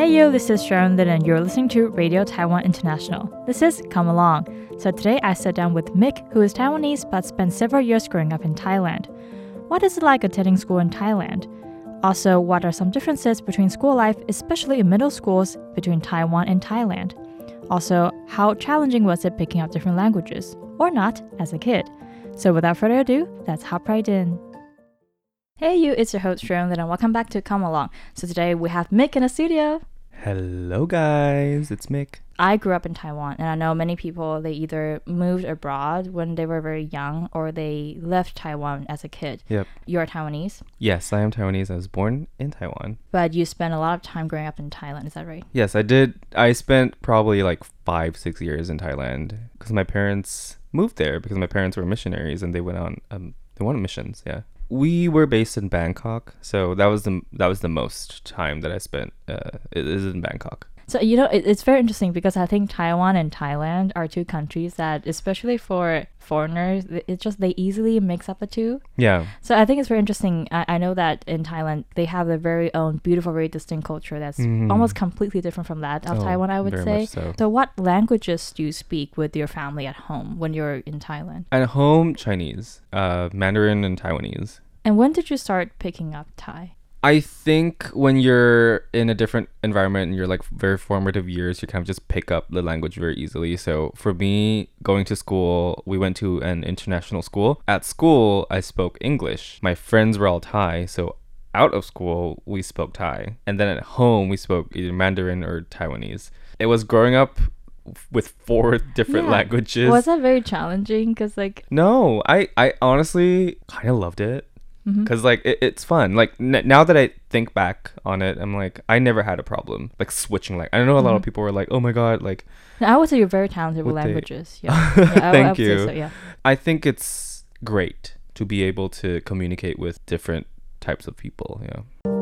Hey you, this is Sharon Lin and you're listening to Radio Taiwan International. This is Come Along. So today I sat down with Mick, who is Taiwanese but spent several years growing up in Thailand. What is it like attending school in Thailand? Also, what are some differences between school life, especially in middle schools, between Taiwan and Thailand? Also, how challenging was it picking up different languages, or not, as a kid? So without further ado, let's hop right in. Hey you, it's your host Sharon Lin, and welcome back to Come Along. So today we have Mick in the studio. Hello, guys. It's Mick. I grew up in Taiwan, and I know many people they either moved abroad when they were very young or they left Taiwan as a kid. Yep. You're Taiwanese, Yes, I am Taiwanese. I was born in Taiwan. but you spent a lot of time growing up in Thailand. Is that right? Yes, I did. I spent probably like five, six years in Thailand because my parents moved there because my parents were missionaries and they went on um they went on missions. Yeah. We were based in Bangkok, so that was the that was the most time that I spent. Uh, is in Bangkok. So you know it, it's very interesting because I think Taiwan and Thailand are two countries that, especially for foreigners, it's just they easily mix up the two. Yeah. So I think it's very interesting. I, I know that in Thailand they have their very own beautiful, very distinct culture that's Mhm. almost completely different from that of Oh, Taiwan. I would say. so. So what languages do you speak with your family at home when you're in Thailand? At home, Chinese, uh, Mandarin, and Taiwanese. And when did you start picking up Thai? I think when you're in a different environment and you're like very formative years, you kind of just pick up the language very easily. So for me, going to school, we went to an international school. At school, I spoke English. My friends were all Thai, so out of school, we spoke Thai. And then at home, we spoke either Mandarin or Taiwanese. It was growing up with four different Yeah. languages. Was that very challenging? Because like, No, I I honestly kind of loved it Because like it, it's fun. Like n- now that I think back on it, I'm like I never had a problem like switching. Like I know a lot of Mhm. people were like, oh my god, like I would say you're very talented with Would they- languages. Yeah, yeah I, I Thank would say you. so, yeah. I think it's great to be able to communicate with different types of people. Yeah.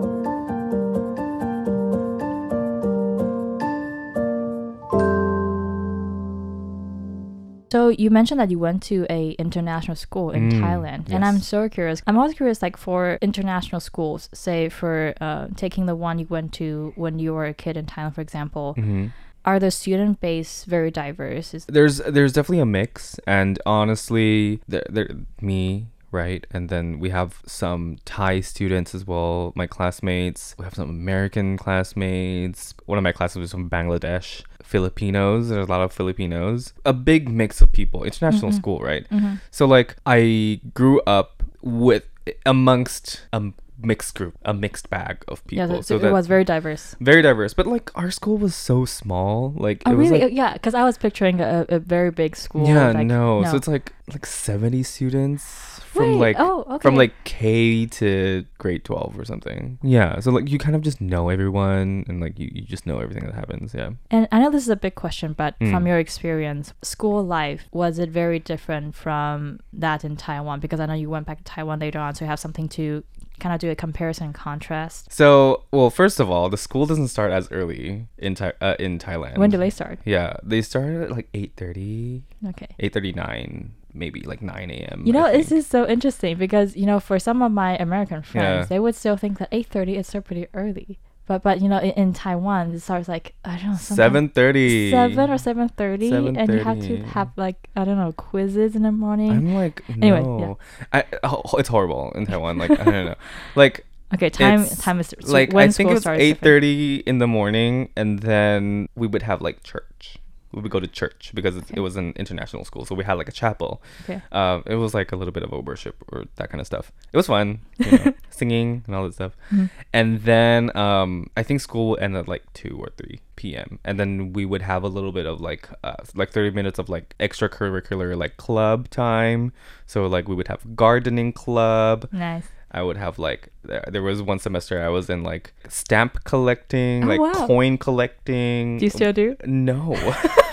So you mentioned that you went to a international school in Mm, Thailand, and I'm so curious. I'm always curious, like for international schools, say for uh, taking the one you went to when you were a kid in Thailand, for example, hmm are the student base very diverse? Is There's there's definitely a mix, and honestly, there, there me right, and then we have some Thai students as well. My classmates, we have some American classmates. One of my classmates was from Bangladesh, Filipinos. There's a lot of Filipinos. A big mix of people. International Mhm. school, right? Mhm. So like I grew up with amongst a mixed group, a mixed bag of people. yeah, so, it that was very diverse. very diverse. But like our school was so small. Like Oh it was really? like yeah, because I was picturing a, a very big school. yeah, like, no. So it's like like 70 students from Wait, like oh, okay. from like K to grade 12 or something. Yeah. So like you kind of just know everyone and like you, you just know everything that happens. Yeah. And I know this is a big question, but from Mm. your experience, school life, was it very different from that in Taiwan? Because I know you went back to Taiwan later on, so you have something to kind of do a comparison and contrast. So, well, first of all, the school doesn't start as early in Thai- uh, in Thailand. When do they start? Yeah, they start at like 8:30, Okay. 8:39, maybe like 9 a.m. You know, this is so interesting because you know, for some of my American friends, Yeah. they would still think that eight thirty is still pretty early. But but you know, in, in Taiwan, it starts like I don't know, sometimes 7:30. seven or seven thirty, and you have to have like I don't know quizzes in the morning. I'm like, Anyway, no. I, oh, it's horrible in Taiwan. Like, I don't know. Like, okay, time it's time is like I think school it was starts eight thirty in the morning, and then we would have like church. We would go to church because Okay. it was an international school, so we had like a chapel. Okay. Uh, it was like a little bit of a worship or that kind of stuff. It was fun, you know, singing and all that stuff. Mhm. And then um, I think school would end at like two or three p.m. And then we would have a little bit of like uh, like thirty minutes of like extracurricular like club time. So like we would have gardening club. Nice. I would have like there, there was one semester I was in like stamp collecting, Oh, like wow. coin collecting. Do you still do? No.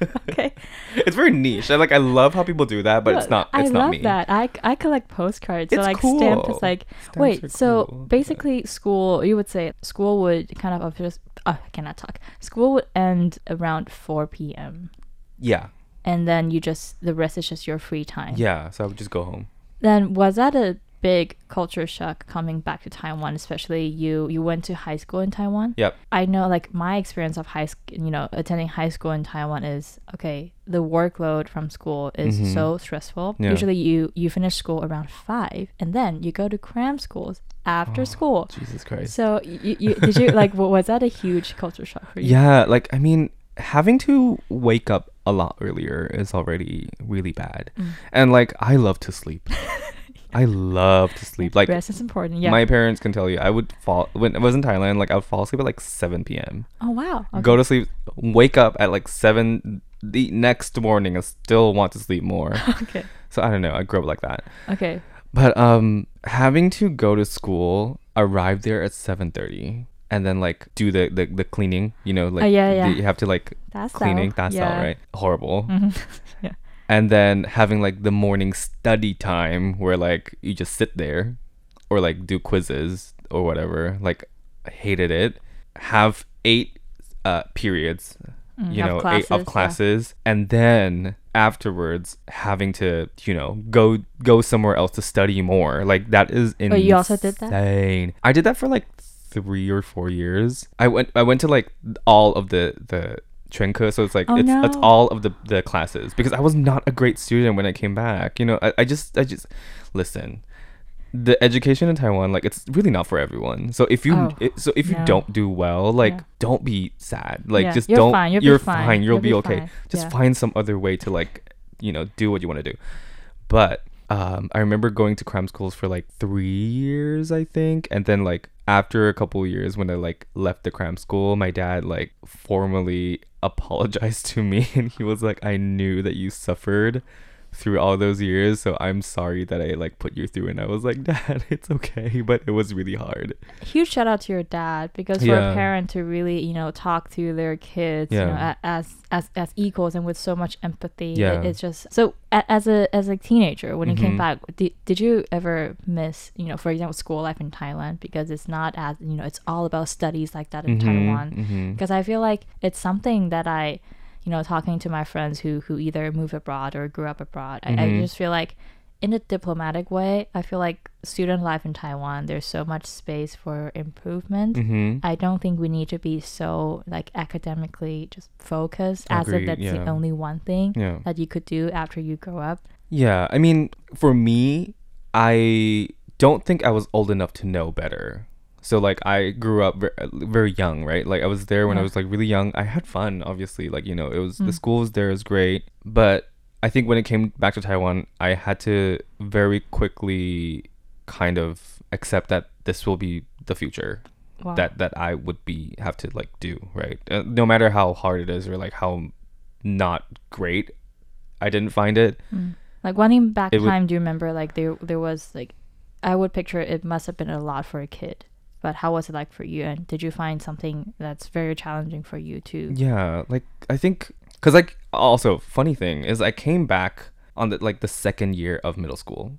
Okay. it's very niche. I like I love how people do that, but it's not it's I not love me. that. I, I collect postcards. So It's like stamp cool. is like Stamps wait. So cool, but- basically, school you would say school would kind of just oh, I cannot talk. School would end around four p.m. Yeah. and then you just the rest is just your free time. Yeah. So I would just go home. Then was that a big culture shock coming back to Taiwan, especially you you went to high school in Taiwan. Yep. I know like my experience of high school, you know, attending high school in Taiwan is okay, the workload from school is Mhm. so stressful. Yeah. Usually you you finish school around 5 and then you go to cram schools after Oh, school. Jesus Christ. So you, you did you like was that a huge culture shock for you? Yeah, like I mean, having to wake up a lot earlier is already really bad. Mm. And like I love to sleep. I love to sleep. Like rest is important. Yeah. my parents can tell you, I would fall when I was in Thailand. Like I would fall asleep at like 7 p.m. oh wow. Okay. Go to sleep, wake up at like 7 the next morning, and still want to sleep more. okay. so I don't know. I grew up like that. Okay. But um, having to go to school, arrive there at 7:30. And then like do the, the, the cleaning, you know, like Oh, yeah, yeah. you have to like That's cleaning. That's yeah. all right. Horrible. Mhm. yeah. And then having like the morning study time where like you just sit there or like do quizzes or whatever. Like hated it. Have eight uh periods, Mm, you of know, eight classes, of yeah. classes. And then afterwards having to, you know, go go somewhere else to study more. Like that is insane. Oh, you also did that? I did that for like three or four years. I went I went to like all of the the Trenka, so it's like Oh, it's it's all of the the classes because I was not a great student when I came back. You know, I, I just I just listen. The education in Taiwan, like it's really not for everyone. So if you Oh, it, so if you don't do well, like Yeah. don't be sad. Like Yeah, just you're don't. fine, You'll you're fine, fine. You'll, you'll be, okay. fine, Just yeah. find some other way to like you know do what you want to do. But um, I remember going to cram schools for like three years, I think, and then like after a couple years when I like left the cram school, my dad like formally apologized to me, and he was like, "I knew that you suffered." Through all those years so i'm sorry that i like put you through and i was like dad it's okay but it was really hard huge shout out to your dad because for Yeah. a parent to really you know talk to their kids you know Yeah. as as as equals and with so much empathy it- Yeah. it's just so as a as a teenager when you came Mhm. back did, did you ever miss you know for example school life in thailand because it's not as you know it's all about studies like that in Mhm, taiwan mhm. because I feel like it's something that I, you know, talking to my friends who who either move abroad or grew up abroad, I, I Mhm. just feel like in a diplomatic way, I feel like student life in Taiwan, there's so much space for improvement. Mhm. I don't think we need to be so like academically just focused as if that's the only one thing yeah that you could do after you grow up. Yeah, I mean, for me, I don't think I was old enough to know better. So like I grew up very, very young, right? Like I was there when I was like really young. I had fun, obviously. Like you know, it was Mm. the school was there it was great, but I think when it came back to Taiwan, I had to very quickly kind of accept that this will be the future Wow. that that I would be have to like do, right? Uh, no matter how hard it is or like how not great I didn't find it. Mm. Like running back It would- time, do you remember like there there was like I would picture it must have been a lot for a kid. But how was it like for you? And did you find something that's very challenging for you too? Yeah, like I think because like also funny thing is I came back on the like the second year of middle school,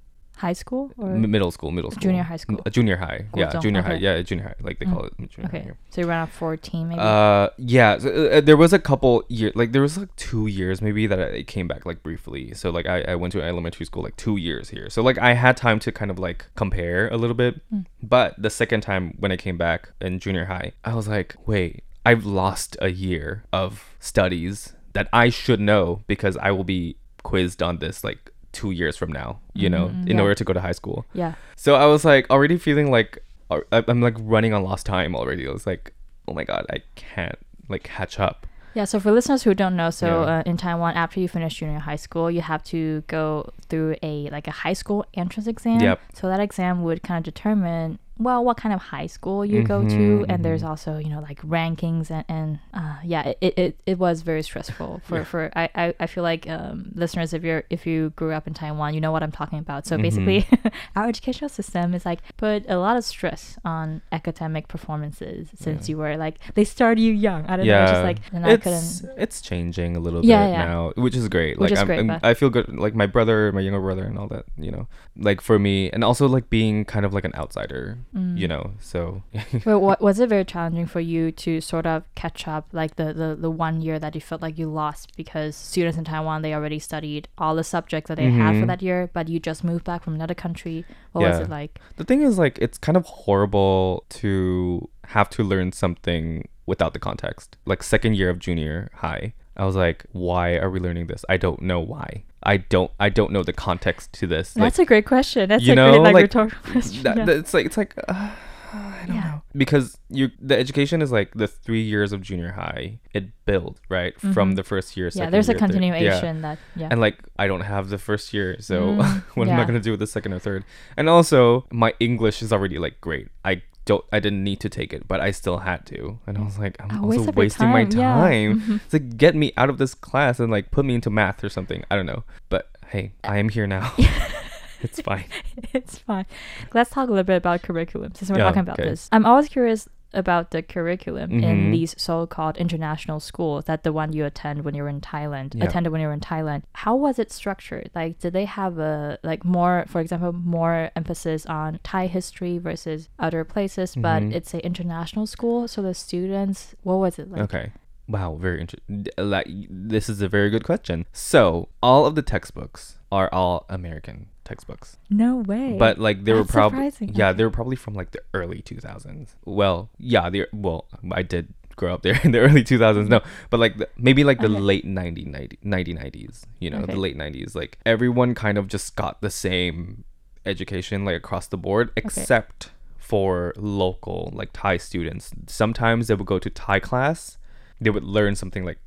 High school or M- middle school, middle school, Junior high school. N- uh, junior high, yeah, junior high, yeah, junior high, like they Mm. call it junior high okay? here. So you ran at fourteen maybe. Uh, yeah, so, uh, there was a couple years, like there was like two years maybe that I came back like briefly. So like I, I went to elementary school like two years here. So like I had time to kind of like compare a little bit. Mm. But the second time when I came back in junior high, I was like, wait, I've lost a year of studies that I should know because I will be quizzed on this like two years from now, you know, Mhm, in yeah. order to go to high school. yeah. So I was like already feeling like uh, I'm like running on lost time already. I was like, oh my god, I can't like catch up. Yeah, so for listeners who don't know, so Yeah. uh, in Taiwan, after you finish junior high school, you have to go through a like a high school entrance exam. Yep. So that exam would kind of determine well what kind of high school you go to, Mhm, and there's mhm. also you know like rankings and, and uh, yeah, it, it, it was very stressful for Yeah. for I, I, I feel like um, listeners if you're if you grew up in Taiwan, you know what I'm talking about. So Mhm. basically, our educational system is like put a lot of stress on academic performances since Yeah. you were like they started you young. I don't know, it's just like and I couldn't. it's it's changing a little Yeah, bit yeah. now, which is great. Which like is I'm, great, I'm- I feel good. Like my brother, my younger brother, and all that. You know, like for me, and also like being kind of like an outsider. Mm. you know. So But what was it very challenging for you to sort of catch up, like the, the the one year that you felt like you lost because students in Taiwan they already studied all the subjects that they had for Mhm. that year, but you just moved back from another country. What was it like? the thing is, like, it's kind of horrible to have to learn something without the context. Like second year of junior high, I was like, why are we learning this? I don't know why. I don't. I don't know the context to this. Like, That's a great question. That's you a know, great like, like, rhetorical question. that, yeah. it's like it's like uh, I don't Yeah. know because you the education is like the three years of junior high. It builds right from Mhm. the first year. yeah, there's a year, yeah. continuation that yeah. And like I don't have the first year, so Mm, what am. I gonna do with the second or third? And also my English is already like great. I don't I didn't need to take it, but I still had to. And I was like, I'm A also wasting my time, yeah. time Mhm. to get me out of this class and like put me into math or something. I don't know. But hey, I am here now. it's fine. it's fine. Let's talk a little bit about curriculum since we're Yeah, talking about okay. this. I'm always curious about the curriculum in Mhm. these so-called international schools that the one you attend when you're in Thailand Yeah. attended when you were in Thailand. How was it structured? Like did they have a like more for example more emphasis on Thai history versus other places but Mhm. it's a international school so the students what was it like? Okay. Wow, very interesting. Like this is a very good question. So, all of the textbooks are all American textbooks. No way. But like they were probably yeah, Okay. they were probably from like the early 2000s. Well, yeah, they well, I did grow up there in the early 2000s. No, but like the, maybe like the Okay. late 90, 90 1990s, you know, Okay. the late 90s. Like everyone kind of just got the same education like across the board except for local like Thai students. Sometimes they would go to Thai class, they would learn something like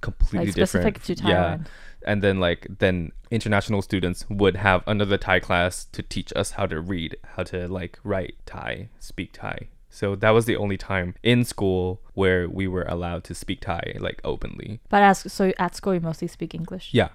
completely like different. specific to Yeah Thailand. And then like then international students would have another Thai class to teach us how to read, how to like write Thai, speak Thai. So that was the only time in school where we were allowed to speak Thai like openly. But as so at school you mostly speak English. Yeah.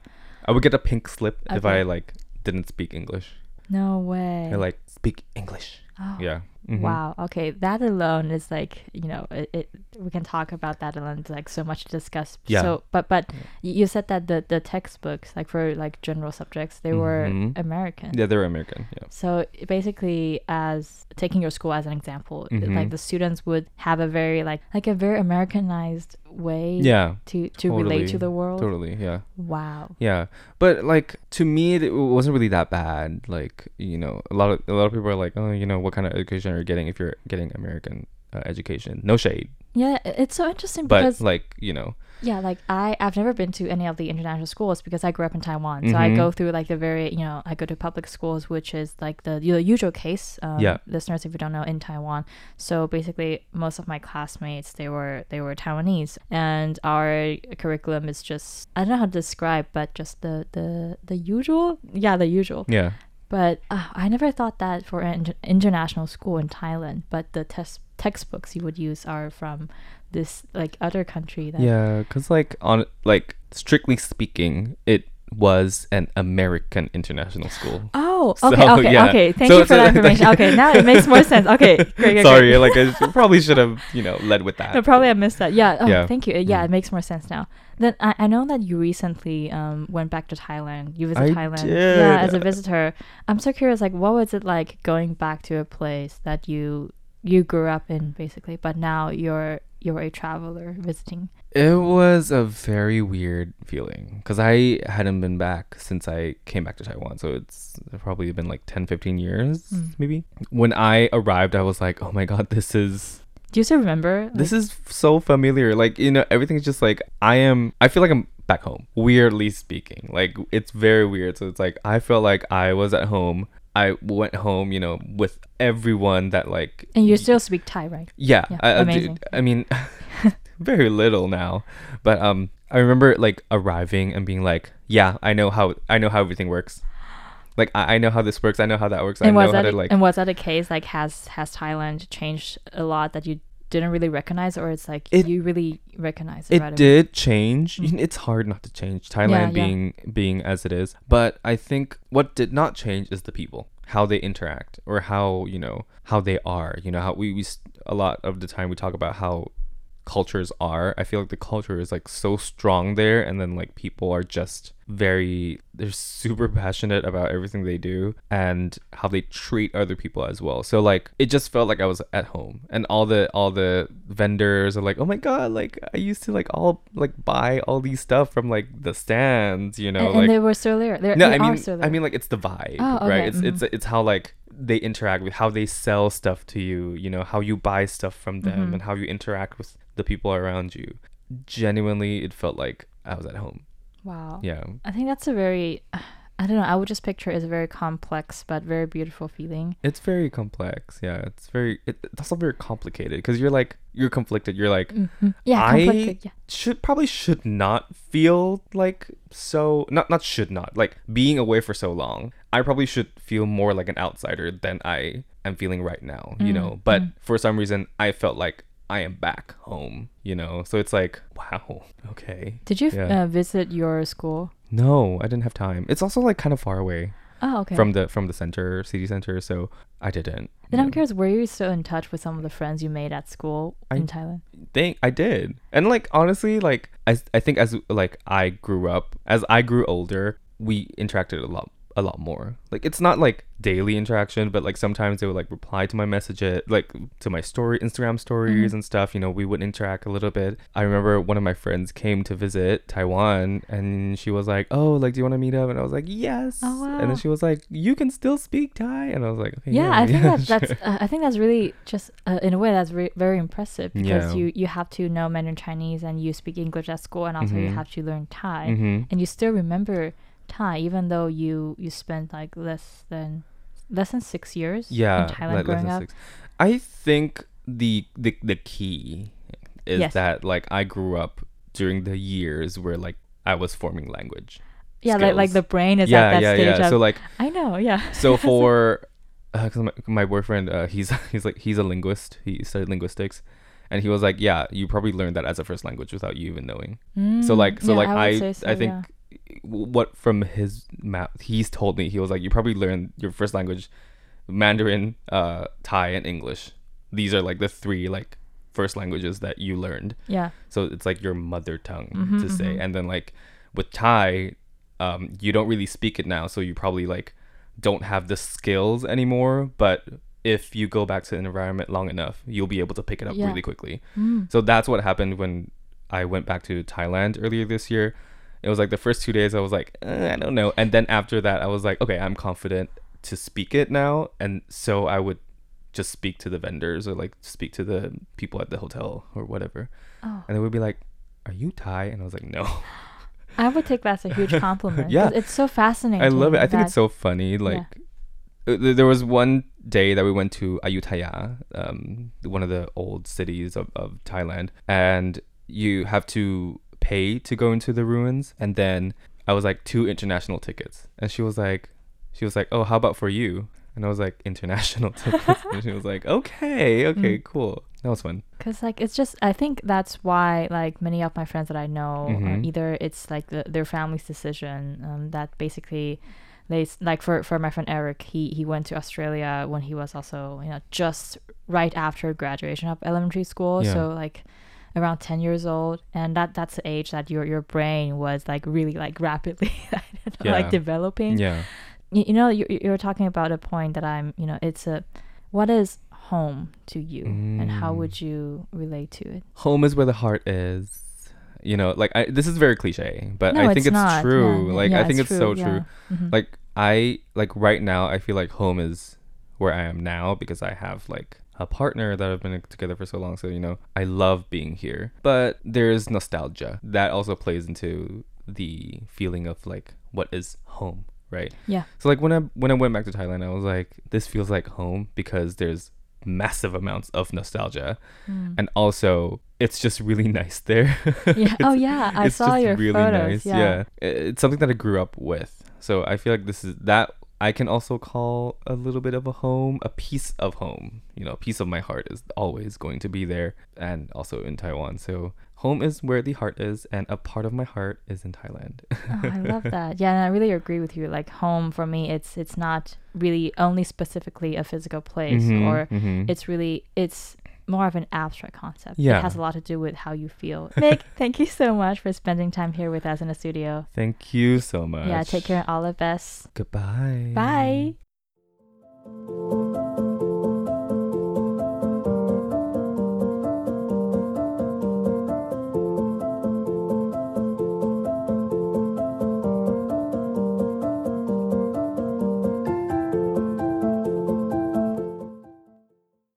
I would get a pink slip if I like didn't speak English. No way. I like speak English. Oh. Yeah. Mhm. Wow. Okay, that alone is like you know it, it. We can talk about that alone. It's like so much to discuss. Yeah. So, but but y you said that the the textbooks like for like general subjects they were Mhm. American. Yeah, they were American. Yeah. So basically, as taking your school as an example, Mhm. like the students would have a very like like a very Americanized way Yeah. to to relate to the world. Totally. Yeah. Wow. Yeah, but like to me, it wasn't really that bad. Like you know, a lot of a lot of people are like, oh, you know, what kind of education are getting if you're getting American uh, education? No shade, Yeah, it's so interesting but because like you know, Yeah, like I I've never been to any of the international schools because I grew up in Taiwan. So I Mhm. go through like the very you know I go to public schools, which is like the the usual case. Um, Yeah. listeners, if you don't know, in Taiwan. So basically, most of my classmates they were they were Taiwanese, and our curriculum is just I don't know how to describe, but just the the the usual. Yeah, the usual. yeah, But uh, I never thought that for an international school in Thailand. But the test textbooks you would use are from this like other country. That, yeah, because like on like strictly speaking, it was an American international school. Oh, So, okay, okay, yeah. okay. Thank So- you for so- that information. Okay, now it makes more sense. Okay, great, great, Sorry, great. like I probably should have you know led with that. No, probably I missed that. Yeah. Oh, Yeah. thank you. Yeah, Mm. it makes more sense now. Then I, I know that you recently um went back to Thailand. You visited I Thailand. did. Yeah, as a visitor. I'm so curious. Like, what was it like going back to a place that you you grew up in, basically, but now you're you're a traveler visiting? It was a very weird feeling because I hadn't been back since I came back to Taiwan. So it's probably been like 10, 15 years, Mm. maybe. When I arrived, I was like, oh my God, this is. Do you still remember? This is so familiar. Like, you know, everything's just like, I am, I feel like I'm back home, weirdly speaking. Like, it's very weird. So it's like, I felt like I was at home. I went home, you know, with everyone that, like, and you still speak Thai, right? yeah, Yeah, I, I, amazing. I mean, very little now, but um, I remember like arriving and being like, "Yeah, I know how I know how everything works. Like I, I know how this works. I know how that works. I and know was how that to like." and was that a case? Like, has has Thailand changed a lot that you didn't really recognize, or it's like It- you really recognize it? It right away? did change. Mm. It's hard not to change Thailand yeah. being being as it is, but I think what did not change is the people, how they interact, or how you know how they are. You know how we we a lot of the time we talk about how cultures are. I feel like the culture is like so strong there, and then like people are just very they're super passionate about everything they do and how they treat other people as well. So like it just felt like I was at home, and all the all the vendors are like, oh my god, like I used to like all like buy all these stuff from like the stands, you know, and, like and they were still there. They're, no, they I are mean, I mean, like it's the vibe, Oh, okay, right? It's mm-hmm. it's it's how like they interact with how they sell stuff to you. You know, how you buy stuff from them, Mhm. and how you interact with the people around you. Genuinely, it felt like I was at home. wow. Yeah, I think that's a very, I don't know. I would just picture it as a very complex but very beautiful feeling. it's very complex. Yeah, it's very. It, it's also very complicated because you're like you're conflicted. You're like Mhm. Yeah, I-. Yeah. should probably should not feel like so not not should not like being away for so long i probably should feel more like an outsider than i am feeling right now you know Mm, but mm. for some reason i felt like i am back home you know so it's like wow okay Did you Yeah. uh, visit your school? no i didn't have time it's also like kind of far away Oh, okay. from the from the center city center so i didn't then I'm Yeah. curious, were you still in touch with some of the friends you made at school I- in Thailand? think I did. And like honestly, like I I think as like I grew up, as I grew older, we interacted a lot a lot more. Like it's not like daily interaction, but like sometimes they would like reply to my messages, like to my story Instagram stories Mhm. and stuff, you know, we would interact a little bit. I remember one of my friends came to visit Taiwan and she was like, "Oh, like do you want to meet up?" And I was like, "Yes." Oh, wow. And then she was like, "You can still speak Thai." And I was like, okay, Yeah, I think yeah, that's sure." uh, I think that's really just uh, in a way that's re- very impressive because Yeah. you you have to know Mandarin Chinese and you speak English at school and also you Mhm. have to learn Thai Mhm. and you still remember Thai even though you you spent like less than less than six years yeah in Thailand like growing up. six. i think the the, the key is Yes. that like i grew up during the years where like i was forming language Yeah, like like the brain is yeah at that yeah stage yeah of so like I know, yeah. so for uh, 'cause my, my boyfriend uh, he's he's like he's a linguist he studied linguistics and he was like yeah you probably learned that as a first language without you even knowing so Mm, like so yeah, like would i say I, think yeah. What from his map he's told me he was like you probably learned your first language mandarin uh thai and english these are like the three like first languages that you learned yeah. so it's like your mother tongue Mhm, to say mhm. and then like with thai um you don't really speak it now so you probably like don't have the skills anymore but if you go back to an environment long enough you'll be able to pick it up Yeah. really quickly Mm. so that's what happened when I went back to Thailand earlier this year. It was like the first two days I was like, eh, I don't know. And then after that, I was like, okay, I'm confident to speak it now. And so I would just speak to the vendors or like speak to the people at the hotel or whatever. Oh. And they would be like, Are you Thai? And I was like, No. I would take that as a huge compliment. yeah, It's so fascinating. I love it. I think it's so funny. Like, uh, th- there was one day that we went to Ayutthaya, um, one of the old cities of, of Thailand, and you have to pay to go into the ruins. And then I was like, two international tickets. And she was like, she was like, oh, how about for you? And I was like, international tickets. and she was like, okay, okay, Mm. cool. That was fun. Cause like it's just I think that's why like many of my friends that I know uh, Mhm. either it's like the, their family's decision um, that basically they like for for my friend Eric he he went to Australia when he was also you know just right after graduation of elementary school Yeah. so like around 10 years old and that that's the age that your your brain was like really like rapidly know, Yeah. like developing Yeah. you, you know you you're talking about a point that i'm you know it's a what is home to you and how Mm. would you relate to it home is where the heart is. You know, like I, this is very cliche, but no I think it's, it's, true. Yeah, like yeah, I think it's, so yeah. true. Mhm. Like I like right now I feel like home is where I am now because I have like a partner that I've been together for so long. So you know, I love being here. But there's nostalgia that also plays into the feeling of like what is home, right? yeah So like when I when I went back to Thailand, I was like, this feels like home because there's massive amounts of nostalgia Mm. and also it's just really nice there. yeah oh yeah i saw your really photos nice. yeah, I- It's something that I grew up with. So I feel like this is that I can also call a little bit of a home, a piece of home. You know, a piece of my heart is always going to be there and also in Taiwan. So home is where the heart is and a part of my heart is in Thailand. oh, i love that yeah and i really agree with you like home for me it's it's not really only specifically a physical place Mhm, or mhm. it's really it's more of an abstract concept. Yeah. It has a lot to do with how you feel. Mick, thank you so much for spending time here with us in the studio. Thank you so much. Yeah, take care and all the best. Goodbye. Bye.